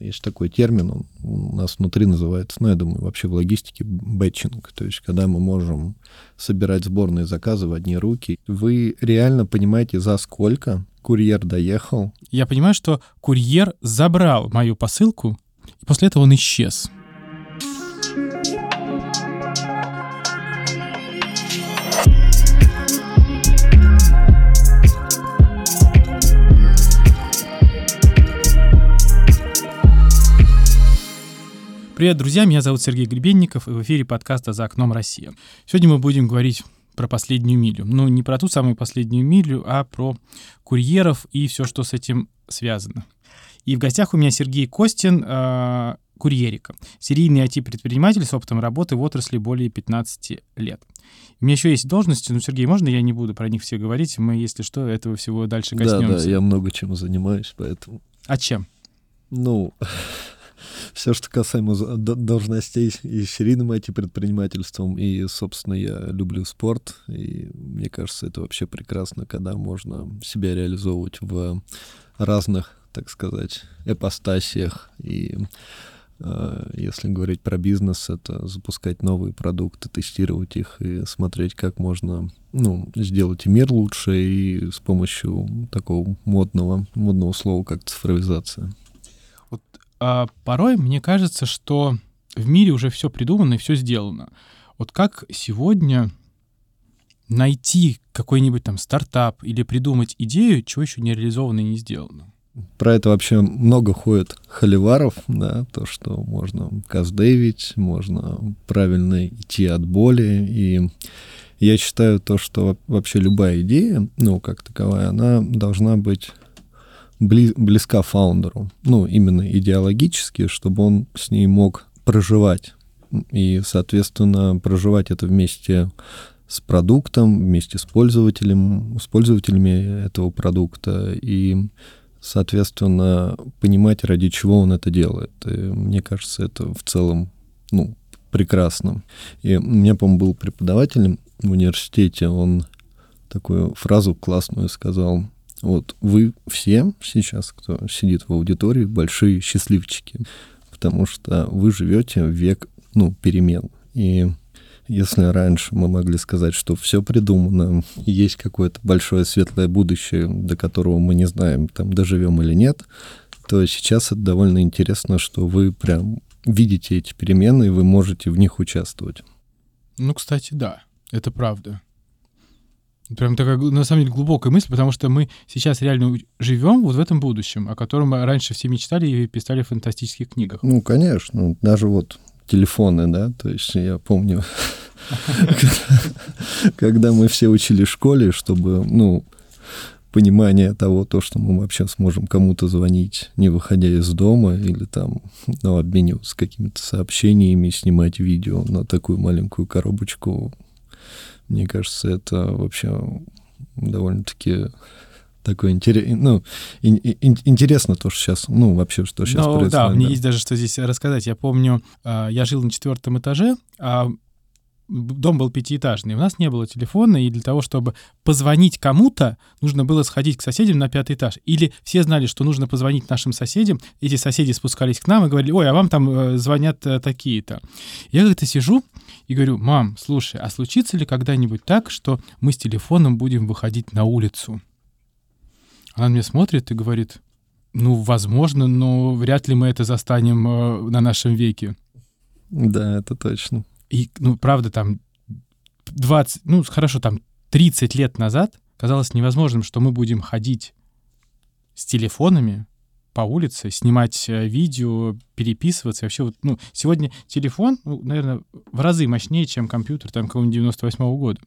Есть такой термин, он у нас внутри называется, ну, я думаю, вообще в логистике бэтчинг, то есть когда мы можем собирать сборные заказы в одни руки. Вы реально понимаете, за сколько курьер доехал? Я понимаю, что курьер забрал мою посылку, и после этого он исчез. Привет, друзья, меня зовут Сергей Гребенников, и в эфире подкаста «За окном Россия». Сегодня мы будем говорить про последнюю милю. Ну, не про ту самую последнюю милю, а про курьеров и все, что с этим связано. И в гостях у меня Сергей Костин, э, курьерика, серийный IT-предприниматель с опытом работы в отрасли более 15 лет. У меня еще есть должности, но, Сергей, можно я не буду про них все говорить? Мы, если что, этого всего дальше коснемся. Да, да, я много чем занимаюсь, поэтому... А чем? Ну, все, что касаемо должностей и серийным IT-предпринимательством, и, собственно, я люблю спорт, и мне кажется, это вообще прекрасно, когда можно себя реализовывать в разных, так сказать, эпостасиях, и э, если говорить про бизнес, это запускать новые продукты, тестировать их и смотреть, как можно ну, сделать мир лучше, и с помощью такого модного, модного слова, как цифровизация а порой мне кажется, что в мире уже все придумано и все сделано. Вот как сегодня найти какой-нибудь там стартап или придумать идею, чего еще не реализовано и не сделано? Про это вообще много ходит холиваров, да, то, что можно каздевить, можно правильно идти от боли, и я считаю то, что вообще любая идея, ну, как таковая, она должна быть близка фаундеру. Ну, именно идеологически, чтобы он с ней мог проживать. И, соответственно, проживать это вместе с продуктом, вместе с пользователем, с пользователями этого продукта и, соответственно, понимать, ради чего он это делает. И мне кажется, это в целом ну, прекрасно. И у меня, по-моему, был преподаватель в университете, он такую фразу классную сказал — вот вы все сейчас, кто сидит в аудитории, большие счастливчики, потому что вы живете в век ну, перемен. И если раньше мы могли сказать, что все придумано, есть какое-то большое светлое будущее, до которого мы не знаем, там доживем или нет, то сейчас это довольно интересно, что вы прям видите эти перемены, и вы можете в них участвовать. Ну, кстати, да, это правда. Прям такая, на самом деле, глубокая мысль, потому что мы сейчас реально живем вот в этом будущем, о котором раньше все мечтали и писали в фантастических книгах. Ну, конечно. Даже вот телефоны, да, то есть я помню, когда мы все учили в школе, чтобы, ну, понимание того, то, что мы вообще сможем кому-то звонить, не выходя из дома, или там, ну, обмениваться какими-то сообщениями, снимать видео на такую маленькую коробочку, мне кажется, это вообще довольно-таки такое интерес, ну, ин, ин, интересно то, что сейчас, ну, вообще, что сейчас ну, происходит. Да, мне да. есть даже что здесь рассказать. Я помню, а, я жил на четвертом этаже, а дом был пятиэтажный, у нас не было телефона, и для того, чтобы позвонить кому-то, нужно было сходить к соседям на пятый этаж. Или все знали, что нужно позвонить нашим соседям, эти соседи спускались к нам и говорили, ой, а вам там э, звонят э, такие-то. Я как-то сижу и говорю, мам, слушай, а случится ли когда-нибудь так, что мы с телефоном будем выходить на улицу? Она мне смотрит и говорит, ну, возможно, но вряд ли мы это застанем э, на нашем веке. Да, это точно. И, ну, правда, там 20, ну, хорошо, там 30 лет назад казалось невозможным, что мы будем ходить с телефонами по улице, снимать э, видео, переписываться. Вообще, вот, ну, сегодня телефон, ну, наверное, в разы мощнее, чем компьютер там какого-нибудь 98-го года.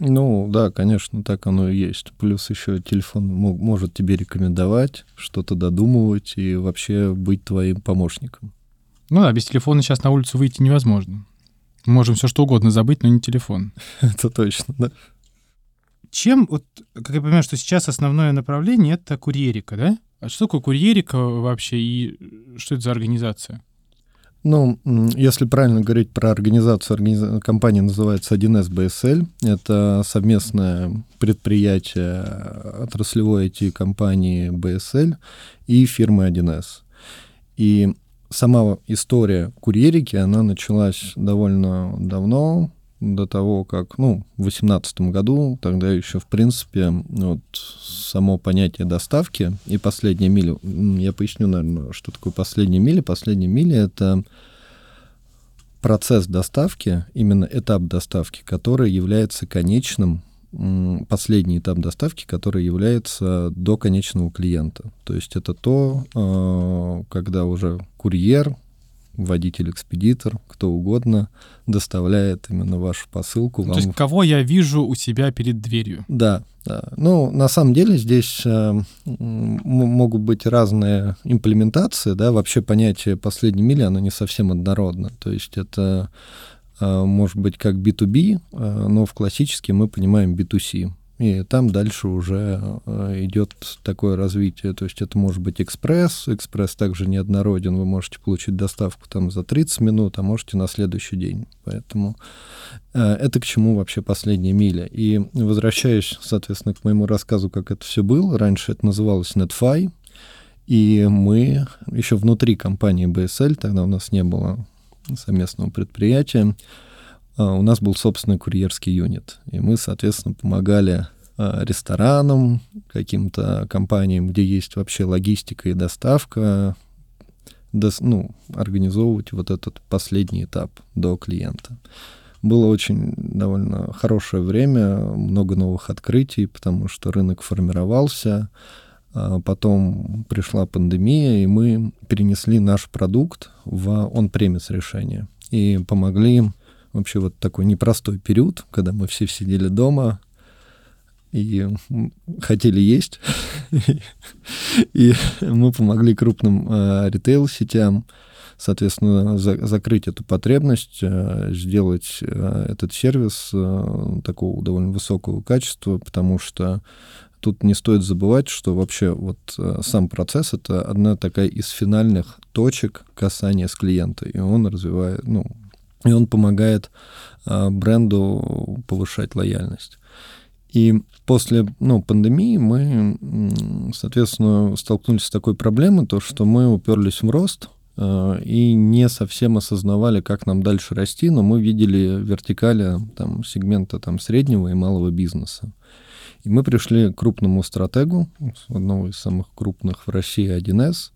Ну, да, конечно, так оно и есть. Плюс еще телефон может тебе рекомендовать, что-то додумывать и вообще быть твоим помощником. Ну да, без телефона сейчас на улицу выйти невозможно. Можем все что угодно забыть, но не телефон. Это точно, да. Чем, вот, как я понимаю, что сейчас основное направление — это курьерика, да? А что такое курьерика вообще и что это за организация? Ну, если правильно говорить про организацию, организ... компания называется 1С БСЛ. Это совместное предприятие отраслевой IT-компании БСЛ и фирмы 1С. И сама история курьерики, она началась довольно давно, до того, как, ну, в 2018 году, тогда еще, в принципе, вот само понятие доставки и последняя миля, я поясню, наверное, что такое последняя миля. Последняя миля — это процесс доставки, именно этап доставки, который является конечным, последний этап доставки, который является до конечного клиента. То есть это то, а, когда уже курьер, водитель-экспедитор, кто угодно доставляет именно вашу посылку. Вам... То есть кого я вижу у себя перед дверью? Да, да. Ну, на самом деле здесь э, могут быть разные имплементации, да, вообще понятие последней мили, оно не совсем однородно. То есть это э, может быть как B2B, э, но в классически мы понимаем B2C. И там дальше уже э, идет такое развитие. То есть это может быть экспресс. Экспресс также неоднороден. Вы можете получить доставку там за 30 минут, а можете на следующий день. Поэтому э, это к чему вообще последняя миля. И возвращаясь, соответственно, к моему рассказу, как это все было. Раньше это называлось NetFi. И мы еще внутри компании BSL, тогда у нас не было совместного предприятия, у нас был собственный курьерский юнит. И мы, соответственно, помогали а, ресторанам, каким-то компаниям, где есть вообще логистика и доставка, ну, организовывать вот этот последний этап до клиента. Было очень довольно хорошее время, много новых открытий, потому что рынок формировался. А потом пришла пандемия, и мы перенесли наш продукт в он-премис решение и помогли им вообще вот такой непростой период, когда мы все сидели дома и хотели есть. И мы помогли крупным э, ритейл-сетям, соответственно, закрыть эту потребность, э, сделать э, этот сервис такого довольно высокого качества, потому что тут не стоит забывать, что вообще вот сам процесс — это одна такая из финальных точек касания с клиента, и он развивает, ну, и он помогает а, бренду повышать лояльность. И после ну, пандемии мы, соответственно, столкнулись с такой проблемой, то, что мы уперлись в рост э, и не совсем осознавали, как нам дальше расти, но мы видели вертикали там, сегмента там, среднего и малого бизнеса. И мы пришли к крупному стратегу, одного из самых крупных в России 1С,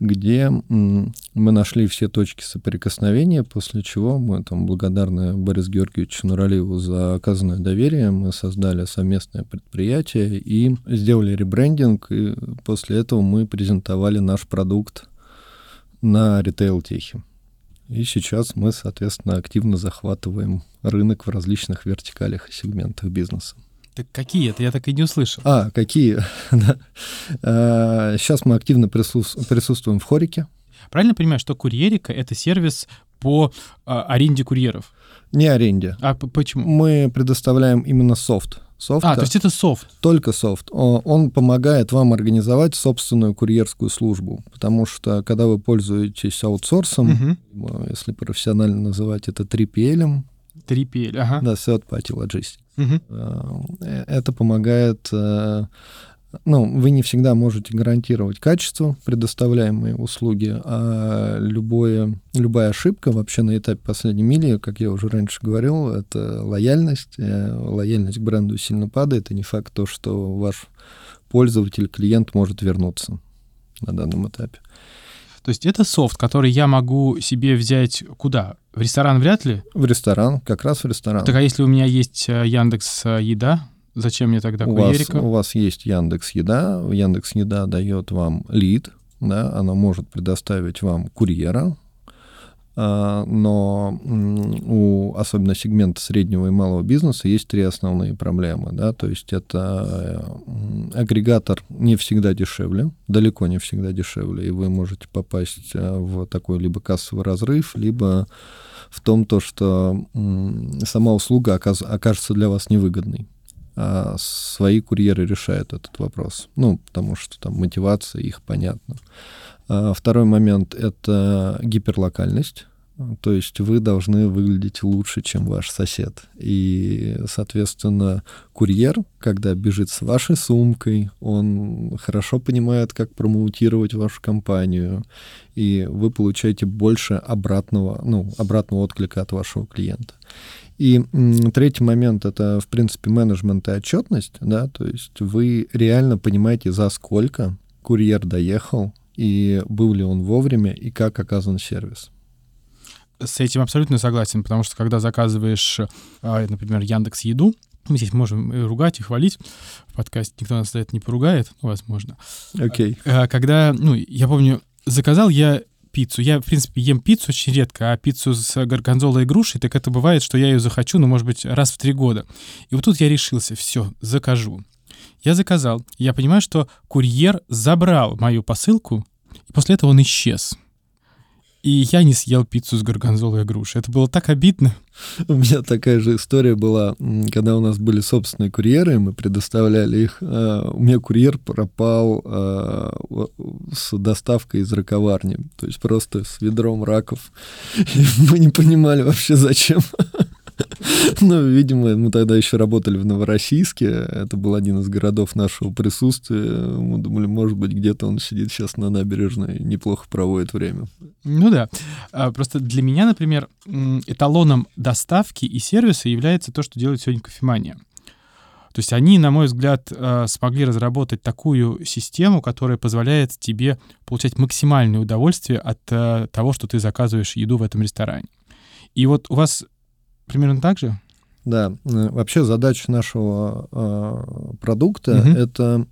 где мы нашли все точки соприкосновения, после чего мы там благодарны Борису Георгиевичу Нуралиеву за оказанное доверие, мы создали совместное предприятие и сделали ребрендинг, и после этого мы презентовали наш продукт на ритейл-техе. И сейчас мы, соответственно, активно захватываем рынок в различных вертикалях и сегментах бизнеса. Так какие это? Я так и не услышал. А, какие? Сейчас а, мы активно присутствуем в Хорике. Правильно понимаю, что курьерика — это сервис по а, аренде курьеров? Не аренде. А почему? Мы предоставляем именно софт. Софт, а, то есть это софт? Только софт. Он помогает вам организовать собственную курьерскую службу, потому что когда вы пользуетесь аутсорсом, угу. если профессионально называть это 3PL, 3PL, ага. Да, Third Party Logistics. Угу. Это помогает э, ну, вы не всегда можете гарантировать качество предоставляемой услуги, а любое, любая ошибка вообще на этапе последней мили, как я уже раньше говорил, это лояльность. Лояльность к бренду сильно падает, и не факт то, что ваш пользователь, клиент может вернуться на данном этапе. То есть это софт, который я могу себе взять куда? В ресторан вряд ли? В ресторан, как раз в ресторан. Так а если у меня есть э, Яндекс э, Еда, зачем мне тогда у курьерика? Вас, у вас есть Яндекс Еда, Яндекс Еда дает вам лид, да, она может предоставить вам курьера, но у особенно сегмента среднего и малого бизнеса есть три основные проблемы. Да? То есть это агрегатор не всегда дешевле, далеко не всегда дешевле, и вы можете попасть э, в такой либо кассовый разрыв, либо в том, то, что сама услуга окажется для вас невыгодной. А свои курьеры решают этот вопрос. Ну, потому что там мотивация их понятна. А второй момент — это гиперлокальность. То есть вы должны выглядеть лучше, чем ваш сосед. И, соответственно, курьер, когда бежит с вашей сумкой, он хорошо понимает, как промоутировать вашу компанию, и вы получаете больше обратного, ну, обратного отклика от вашего клиента. И третий момент — это, в принципе, менеджмент и отчетность, да, то есть вы реально понимаете, за сколько курьер доехал, и был ли он вовремя, и как оказан сервис с этим абсолютно согласен, потому что когда заказываешь, а, например, Яндекс Еду, мы здесь можем и ругать, и хвалить. В подкасте никто нас за это не поругает, возможно. Окей. Okay. Когда, ну, я помню, заказал я пиццу. Я, в принципе, ем пиццу очень редко, а пиццу с горгонзолой и грушей, так это бывает, что я ее захочу, ну, может быть, раз в три года. И вот тут я решился, все, закажу. Я заказал. Я понимаю, что курьер забрал мою посылку, после этого он исчез. И я не съел пиццу с горгонзолой и грушей. Это было так обидно. У меня такая же история была, когда у нас были собственные курьеры, мы предоставляли их. А, у меня курьер пропал а, с доставкой из раковарни. То есть просто с ведром раков. И мы не понимали вообще, зачем. Ну, видимо, мы тогда еще работали в Новороссийске. Это был один из городов нашего присутствия. Мы думали, может быть, где-то он сидит сейчас на набережной, неплохо проводит время. Ну да. А, просто для меня, например, эталоном доставки и сервиса является то, что делает сегодня кофемания. То есть они, на мой взгляд, а, смогли разработать такую систему, которая позволяет тебе получать максимальное удовольствие от а, того, что ты заказываешь еду в этом ресторане. И вот у вас примерно так же? Да, э, вообще задача нашего э, продукта угу. это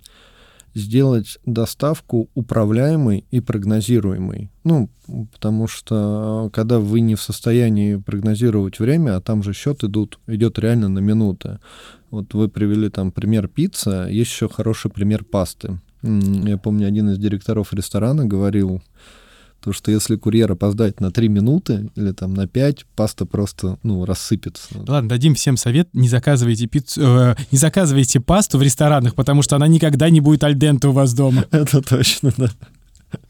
сделать доставку управляемой и прогнозируемой. Ну, потому что когда вы не в состоянии прогнозировать время, а там же счет идут, идет реально на минуты. Вот вы привели там пример пицца, есть еще хороший пример пасты. Я помню, один из директоров ресторана говорил, то, что если курьер опоздает на 3 минуты или там на 5, паста просто, ну, рассыпется. Ладно, дадим всем совет, не заказывайте пиццу, э, не заказывайте пасту в ресторанах, потому что она никогда не будет альденте у вас дома. Это точно, да.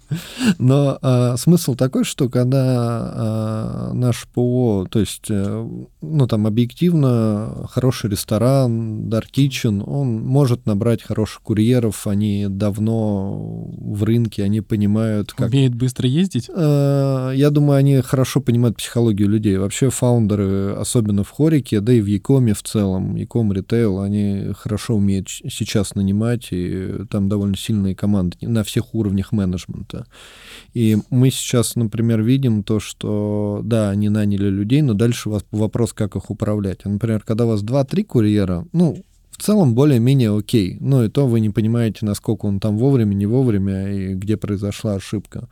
Но а, смысл такой, что когда а, наш ПО, то есть, э, ну, там, объективно, хороший ресторан, Dark Kitchen, он может набрать хороших курьеров, они давно в рынке, они понимают, как... Умеют быстро ездить? А, я думаю, они хорошо понимают психологию людей. Вообще фаундеры, особенно в Хорике, да и в Якоме в целом, Яком Ритейл, они хорошо умеют сейчас нанимать, и там довольно сильные команды на всех уровнях менеджмента это. И мы сейчас, например, видим то, что, да, они наняли людей, но дальше у вас вопрос, как их управлять. Например, когда у вас 2-3 курьера, ну, в целом более-менее окей. Но и то вы не понимаете, насколько он там вовремя, не вовремя, и где произошла ошибка.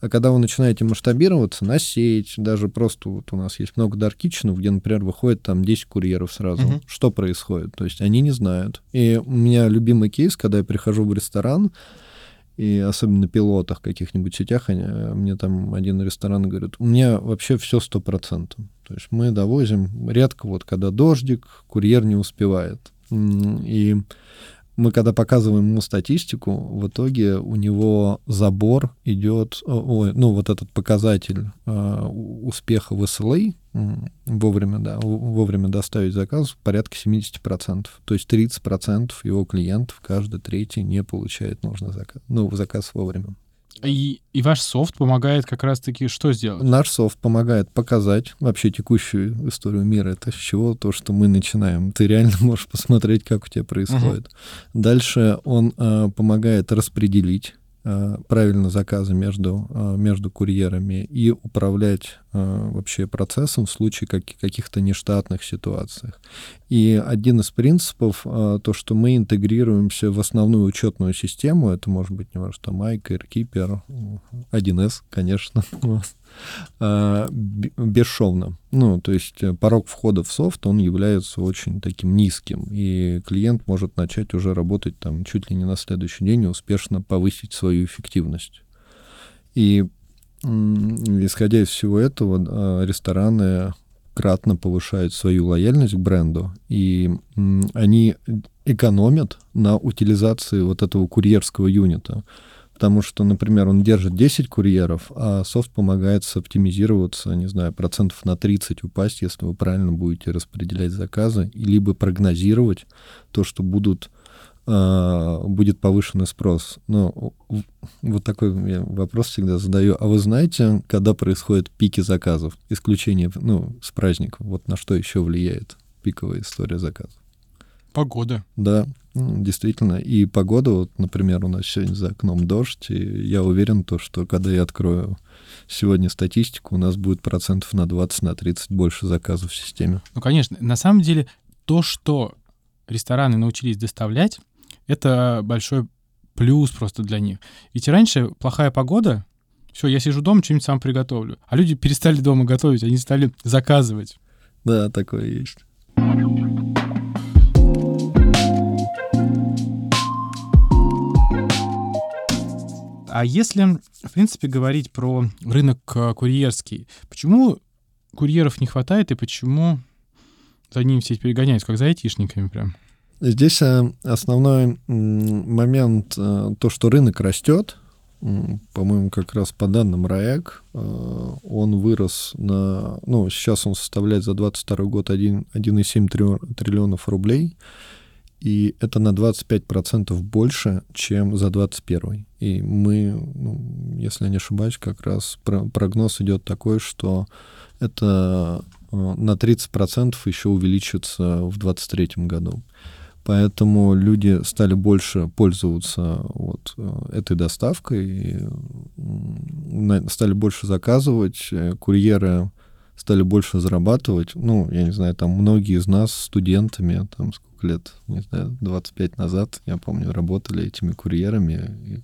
А когда вы начинаете масштабироваться на сеть, даже просто вот у нас есть много даркиченов, где, например, выходит там 10 курьеров сразу. Uh-huh. Что происходит? То есть они не знают. И у меня любимый кейс, когда я прихожу в ресторан, и особенно пилотах каких-нибудь сетях, они, мне там один ресторан говорит, у меня вообще все сто процентов. То есть мы довозим редко, вот когда дождик, курьер не успевает. И мы когда показываем ему статистику, в итоге у него забор идет, ой, ну вот этот показатель э, успеха в SLA, вовремя, да, вовремя доставить заказ порядка 70%. То есть 30% его клиентов, каждый третий не получает нужный заказ, ну, заказ вовремя. И, и ваш софт помогает как раз-таки что сделать? Наш софт помогает показать вообще текущую историю мира. Это с чего то, что мы начинаем. Ты реально можешь посмотреть, как у тебя происходит. Uh-huh. Дальше он э, помогает распределить правильно заказы между, э, между курьерами и управлять э, вообще процессом в случае как, каких-то нештатных ситуациях. И один из принципов, то, что мы интегрируемся в основную учетную систему, это может быть не важно, там Майк, AirKeeper, 1С, конечно, А, бесшовно. Ну, то есть э, порог входа в софт, он является очень таким низким, и клиент может начать уже работать там чуть ли не на следующий день и успешно повысить свою эффективность. И исходя из всего этого, а, рестораны кратно повышают свою лояльность к бренду, и они экономят на утилизации вот этого курьерского юнита. Потому что, например, он держит 10 курьеров, а софт помогает оптимизироваться, не знаю, процентов на 30 упасть, если вы правильно будете распределять заказы, либо прогнозировать то, что будут а, будет повышенный спрос. Но вот такой я вопрос всегда задаю. А вы знаете, когда происходят пики заказов? Исключение ну, с праздников. Вот на что еще влияет пиковая история заказов? Погода. Да, действительно. И погода, вот, например, у нас сегодня за окном дождь, и я уверен, то, что когда я открою сегодня статистику, у нас будет процентов на 20, на 30 больше заказов в системе. Ну, конечно. На самом деле, то, что рестораны научились доставлять, это большой плюс просто для них. Ведь раньше плохая погода, все, я сижу дома, что-нибудь сам приготовлю. А люди перестали дома готовить, они стали заказывать. Да, такое есть. А если, в принципе, говорить про рынок э, курьерский, почему курьеров не хватает и почему за ним все перегоняются, как за айтишниками прям? Здесь э, основной момент, э, то, что рынок растет, по-моему, как раз по данным РАЭК, он вырос на... Ну, сейчас он составляет за 22 год 1,7 триллионов рублей, и это на 25% больше, чем за 21 И мы, ну, если не ошибаюсь, как раз прогноз идет такой, что это на 30% еще увеличится в 2023 году. Поэтому люди стали больше пользоваться вот э, этой доставкой, стали больше заказывать, э, курьеры стали больше зарабатывать. Ну, я не знаю, там многие из нас студентами, там сколько лет, не знаю, 25 назад, я помню, работали этими курьерами, и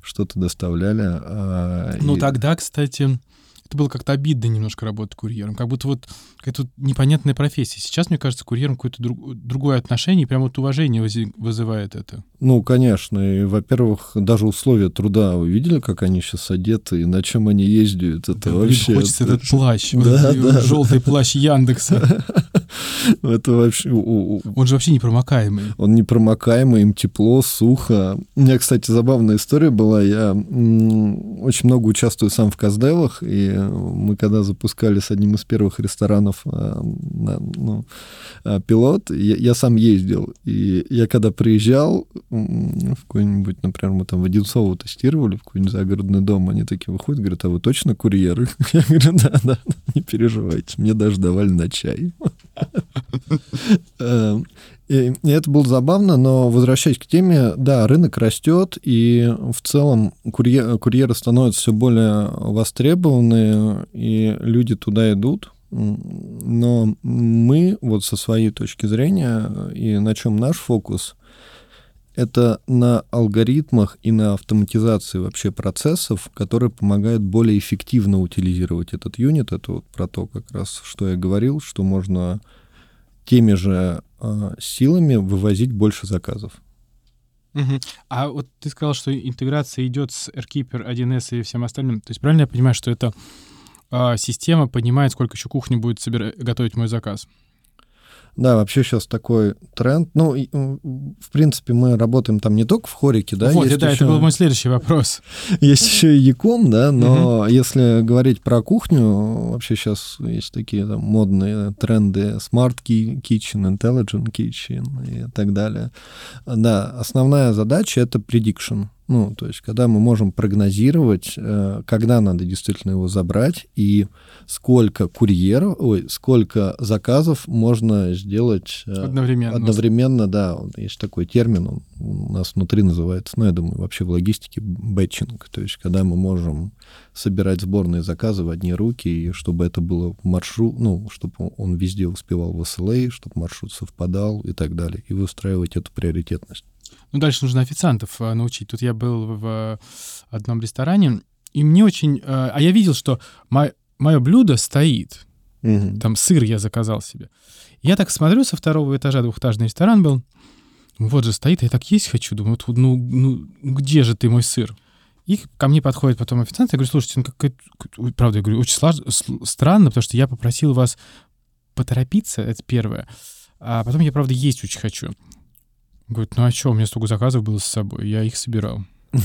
что-то доставляли. А, ну, и... тогда, кстати, это было как-то обидно немножко работать курьером, как будто вот какая-то непонятная профессия. Сейчас, мне кажется, курьером какое-то друг, другое отношение, и прям вот уважение вызывает это. Ну, конечно, и, во-первых, даже условия труда, вы видели, как они сейчас одеты, и на чем они ездят, это да, вообще... Хочется это... этот плащ, да, вот да, желтый да. плащ Яндекса. Это вообще... Он же вообще непромокаемый. Он непромокаемый, им тепло, сухо. У меня, кстати, забавная история была. Я очень много участвую сам в каздевах, и мы когда запускали с одним из первых ресторанов а, ну, а, пилот, я, я сам ездил. И я когда приезжал в какой-нибудь, например, мы там в Одинцово тестировали, в какой-нибудь загородный дом, они такие выходят, говорят, а вы точно курьеры? Я говорю, да, да, не переживайте, мне даже давали на чай. Эм, и, это было забавно, но возвращаясь к теме, да, рынок растет, и в целом курьер, курьеры становятся все более востребованы, и люди туда идут. Но мы, вот со своей точки зрения, и на чем наш фокус, это на алгоритмах и на автоматизации вообще процессов, которые помогают более эффективно утилизировать этот юнит. Это вот про то, как раз, что я говорил, что можно теми же э, силами вывозить больше заказов. Угу. А вот ты сказал, что интеграция идет с AirKeeper 1С и всем остальным. То есть правильно я понимаю, что эта э, система понимает, сколько еще кухни будет собирать, готовить мой заказ? Да, вообще сейчас такой тренд. Ну, в принципе, мы работаем там не только в хорике, да. Вот, есть да, еще... это был мой следующий вопрос. Есть еще и Яком, да, но угу. если говорить про кухню, вообще сейчас есть такие там, модные тренды Smart Kitchen, Intelligent Kitchen и так далее. Да, основная задача — это prediction. Ну, то есть, когда мы можем прогнозировать, э, когда надо действительно его забрать и сколько курьеров, ой, сколько заказов можно сделать э, одновременно. Одновременно, да. Есть такой термин, он у нас внутри называется, ну, я думаю, вообще в логистике бэтчинг. То есть, когда мы можем собирать сборные заказы в одни руки, и чтобы это было маршрут, ну, чтобы он везде успевал в SLA, чтобы маршрут совпадал и так далее, и выстраивать эту приоритетность. Ну, дальше нужно официантов э, научить. Тут я был в одном ресторане, и мне очень... Э, а я видел, что мое блюдо стоит. Угу. Там сыр я заказал себе. Я так смотрю со второго этажа, двухэтажный ресторан был. Вот же стоит, а я так есть хочу. Думаю, вот, ну, ну где же ты, мой сыр? И ко мне подходит потом официант, я говорю, слушайте, ну, как, правда, я говорю, очень слаж, странно, потому что я попросил вас поторопиться, это первое. А потом я, правда, есть очень хочу. Говорит, ну а что, у меня столько заказов было с собой, я их собирал.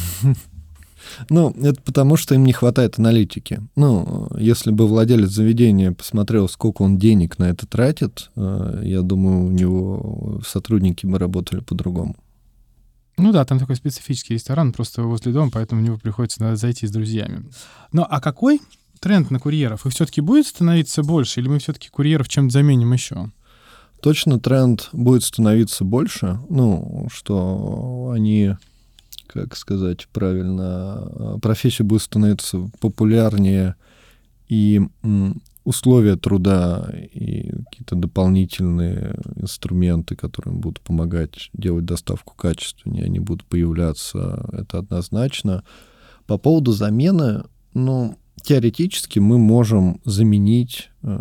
Ну, это потому, что им не хватает аналитики. Ну, если бы владелец заведения посмотрел, сколько он денег на это тратит, э, я думаю, у него сотрудники бы работали по-другому. Ну да, там такой специфический ресторан просто возле дома, поэтому в него приходится надо зайти с друзьями. Ну а какой тренд на курьеров? Их все-таки будет становиться больше, или мы все-таки курьеров чем-то заменим еще? Точно тренд будет становиться больше, ну, что они, как сказать правильно, профессия будет становиться популярнее, и условия труда и какие-то дополнительные инструменты, которые будут помогать делать доставку качественнее, они будут появляться, это однозначно. По поводу замены, ну, теоретически мы можем заменить э,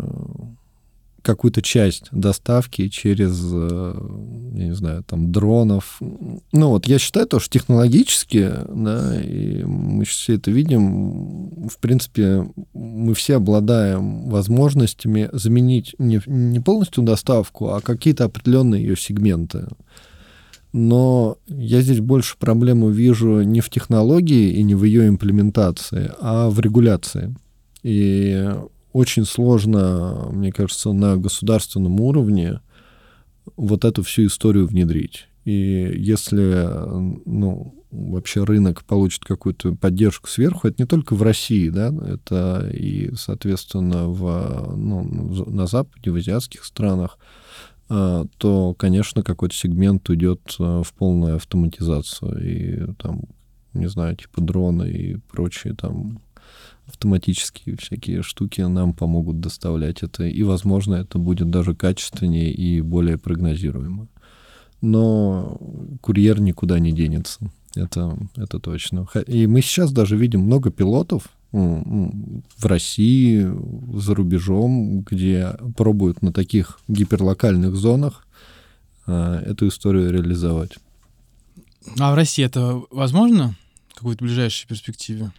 какую-то часть доставки через, э, я не знаю, там, дронов. Ну вот я считаю то, что технологически, да, и мы все это видим, в принципе, мы все обладаем возможностями заменить не, не полностью доставку, а какие-то определенные ее сегменты. Но я здесь больше проблему вижу не в технологии и не в ее имплементации, а в регуляции. И очень сложно, мне кажется, на государственном уровне вот эту всю историю внедрить. И если ну, вообще рынок получит какую-то поддержку сверху, это не только в России, да, это и, соответственно, в, ну, на Западе, в азиатских странах, а, то, конечно, какой-то сегмент уйдет а, в полную автоматизацию. И там, не знаю, типа дроны и прочие там автоматические всякие штуки нам помогут доставлять это. И, возможно, это будет даже качественнее и более прогнозируемо. Но курьер никуда не денется. Это, это точно. И мы сейчас даже видим много пилотов в России, за рубежом, где пробуют на таких гиперлокальных зонах а, эту историю реализовать. А в России это возможно в какой-то ближайшей перспективе?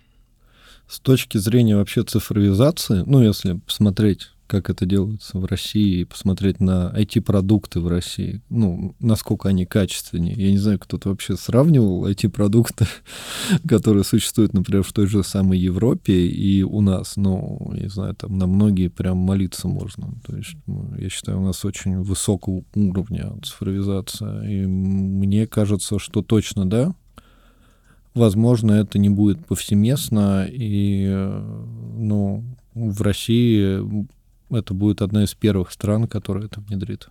С точки зрения вообще цифровизации, ну, если посмотреть, как это делается в России, и посмотреть на IT-продукты в России, ну, насколько они качественнее. Я не знаю, кто-то вообще сравнивал IT-продукты, которые существуют, например, в той же самой Европе и у нас. Ну, я не знаю, там на многие прям молиться можно. То есть, ну, я считаю, у нас очень высокого уровня цифровизация. И мне кажется, что точно да, Возможно, это не будет повсеместно, и ну, в России это будет одна из первых стран, которая это внедрит.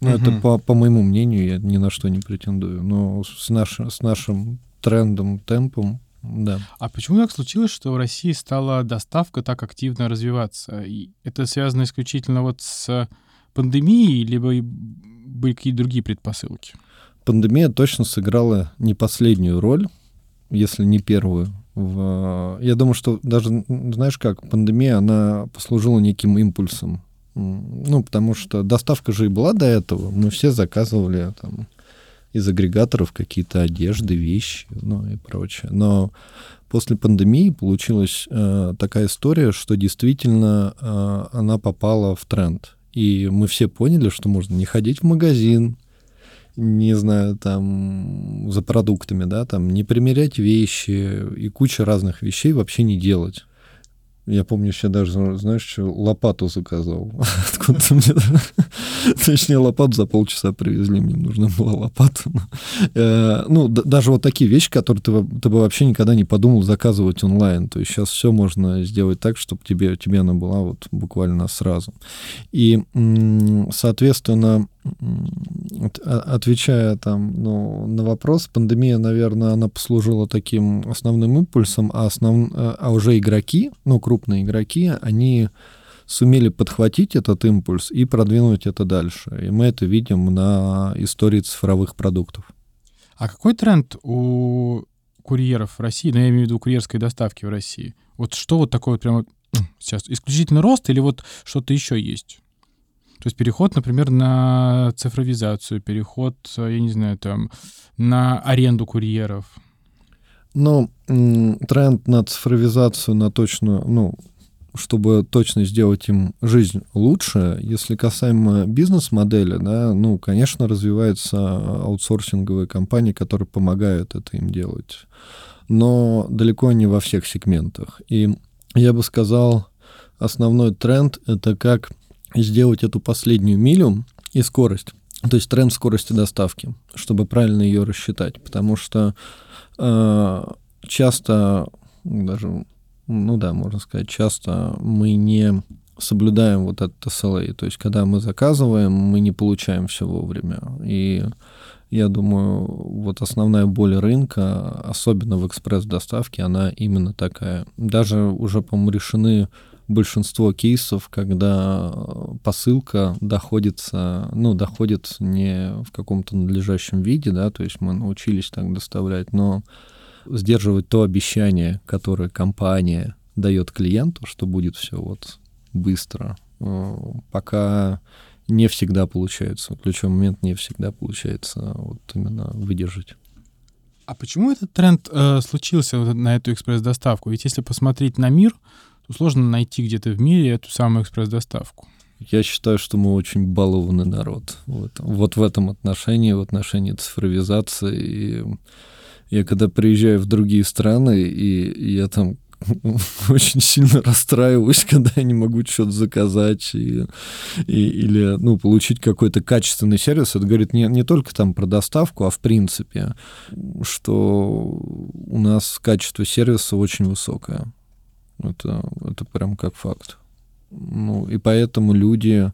Ну, угу. это по, по моему мнению, я ни на что не претендую. Но с, наш, с нашим трендом, темпом, да. А почему так случилось, что в России стала доставка так активно развиваться? И это связано исключительно вот с пандемией, либо были какие-то другие предпосылки? Пандемия точно сыграла не последнюю роль, если не первую. В... Я думаю, что даже, знаешь как, пандемия, она послужила неким импульсом. Ну, потому что доставка же и была до этого. Мы все заказывали там из агрегаторов какие-то одежды, вещи, ну и прочее. Но после пандемии получилась э, такая история, что действительно э, она попала в тренд. И мы все поняли, что можно не ходить в магазин, не знаю, там, за продуктами, да, там, не примерять вещи и куча разных вещей вообще не делать. Я помню, еще даже, знаешь, что, лопату заказал. Откуда-то мне... Точнее, лопату за полчаса привезли, мне нужна была лопата. Э, ну, даже вот такие вещи, которые ты, ты бы вообще никогда не подумал заказывать онлайн. То есть сейчас все можно сделать так, чтобы тебе, тебе она была вот буквально сразу. И, соответственно, отвечая там ну, на вопрос, пандемия, наверное, она послужила таким основным импульсом, а, основ... а уже игроки, ну, крупные игроки, они сумели подхватить этот импульс и продвинуть это дальше. И мы это видим на истории цифровых продуктов. А какой тренд у курьеров в России, ну, я имею в виду курьерской доставки в России? Вот что вот такое вот прямо сейчас? Исключительно рост или вот что-то еще есть? То есть переход, например, на цифровизацию, переход, я не знаю, там, на аренду курьеров. Ну, тренд на цифровизацию, на точно, ну, чтобы точно сделать им жизнь лучше, если касаемо бизнес-модели, да, ну, конечно, развиваются аутсорсинговые компании, которые помогают это им делать. но далеко не во всех сегментах. И я бы сказал, основной тренд — это как сделать эту последнюю милю и скорость. То есть тренд скорости доставки, чтобы правильно ее рассчитать. Потому что э, часто, даже, ну да, можно сказать, часто мы не соблюдаем вот этот SLA. То есть, когда мы заказываем, мы не получаем все вовремя. И я думаю, вот основная боль рынка, особенно в экспресс-доставке, она именно такая. Даже уже, по-моему, решены большинство кейсов, когда посылка доходится, ну, доходит не в каком-то надлежащем виде, да, то есть мы научились так доставлять, но сдерживать то обещание, которое компания дает клиенту, что будет все вот быстро, э, пока не всегда получается. Ключевой момент не всегда получается вот именно выдержать. А почему этот тренд э, случился вот на эту экспресс-доставку? Ведь если посмотреть на мир, то сложно найти где-то в мире эту самую экспресс-доставку. Я считаю, что мы очень балованный народ. Вот, вот в этом отношении, в отношении цифровизации. И я когда приезжаю в другие страны, и, я там очень сильно расстраиваюсь, когда я не могу что-то заказать и, и, или ну, получить какой-то качественный сервис. Это говорит не, не только там про доставку, а в принципе, что у нас качество сервиса очень высокое. Это, это прям как факт. Ну, и поэтому люди,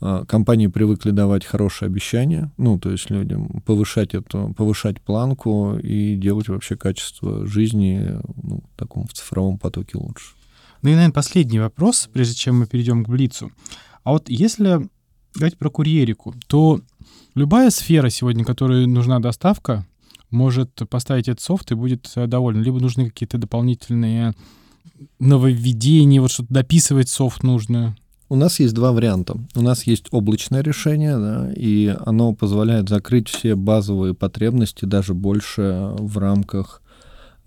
а, компании привыкли давать хорошие обещания, ну, то есть людям повышать эту, повышать планку и делать вообще качество жизни ну, в таком в цифровом потоке лучше. Ну и, наверное, последний вопрос, прежде чем мы перейдем к Блицу. А вот если говорить про курьерику, то любая сфера сегодня, которой нужна доставка, может поставить этот софт и будет доволен. Либо нужны какие-то дополнительные нововведение, вот что-то дописывать софт нужно? У нас есть два варианта. У нас есть облачное решение, да, и оно позволяет закрыть все базовые потребности, даже больше в рамках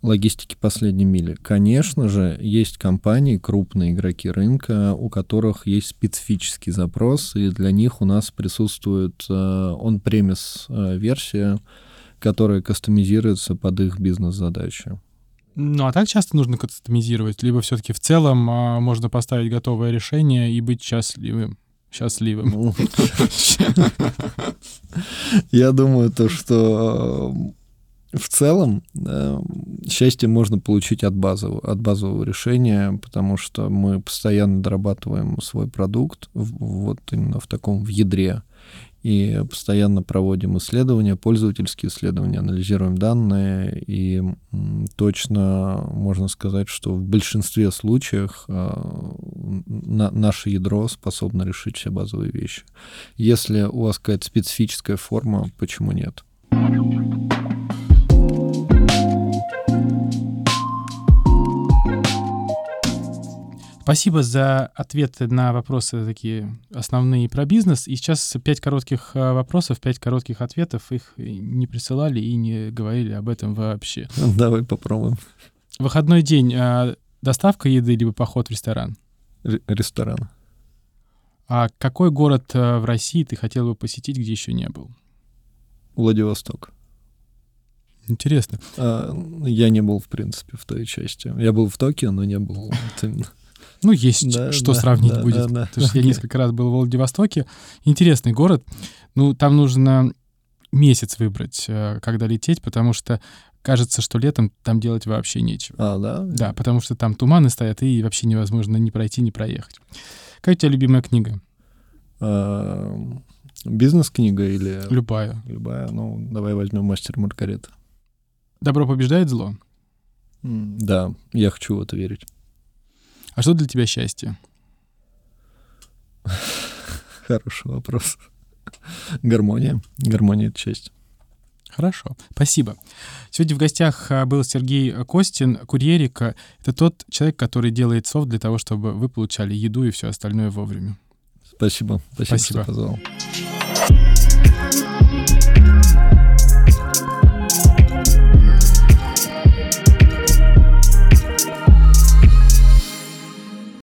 логистики последней мили. Конечно же, есть компании, крупные игроки рынка, у которых есть специфический запрос, и для них у нас присутствует э, on-premise э, версия, которая кастомизируется под их бизнес-задачи. Ну, а так часто нужно кастомизировать? Либо все-таки в целом а, можно поставить готовое решение и быть счастливым? Счастливым. Ну, я думаю, то, что э, в целом счастье можно получить от базового, от базового решения, потому что мы постоянно дорабатываем свой продукт вот именно в таком в ядре и постоянно проводим исследования, пользовательские исследования, анализируем данные, и точно можно сказать, что в большинстве случаев а, наше ядро способно решить все базовые вещи. Если у вас какая-то специфическая форма, почему нет? Спасибо за ответы на вопросы такие основные про бизнес. И сейчас пять коротких э, вопросов, пять коротких ответов. Их не присылали и не говорили об этом вообще. Давай попробуем. Выходной день. Э, доставка еды либо поход в ресторан? Р- ресторан. А какой город э, в России ты хотел бы посетить, где еще не был? Владивосток. Интересно. А, я не был, в принципе, в той части. Я был в Токио, но не был именно. Ну, есть да, что да, сравнить да, будет. Да, да. Потому что я несколько раз был в Владивостоке. Интересный город. Ну, там нужно месяц выбрать, э, когда лететь, потому что кажется, что летом там делать вообще нечего. А, да? Да, потому что там туманы стоят, и вообще невозможно ни пройти, ни проехать. Какая у тебя любимая книга? А, бизнес-книга или... Любая. Любая. Ну, давай возьмем «Мастер Маргарита». «Добро побеждает зло»? Да, я хочу в это верить. А что для тебя счастье? Хороший вопрос. Гармония. Гармония — это счастье. Хорошо, спасибо. Сегодня в гостях а, был Сергей Костин, курьерика. Это тот человек, который делает софт для того, чтобы вы получали еду и все остальное вовремя. Спасибо. Спасибо, спасибо. что позвал.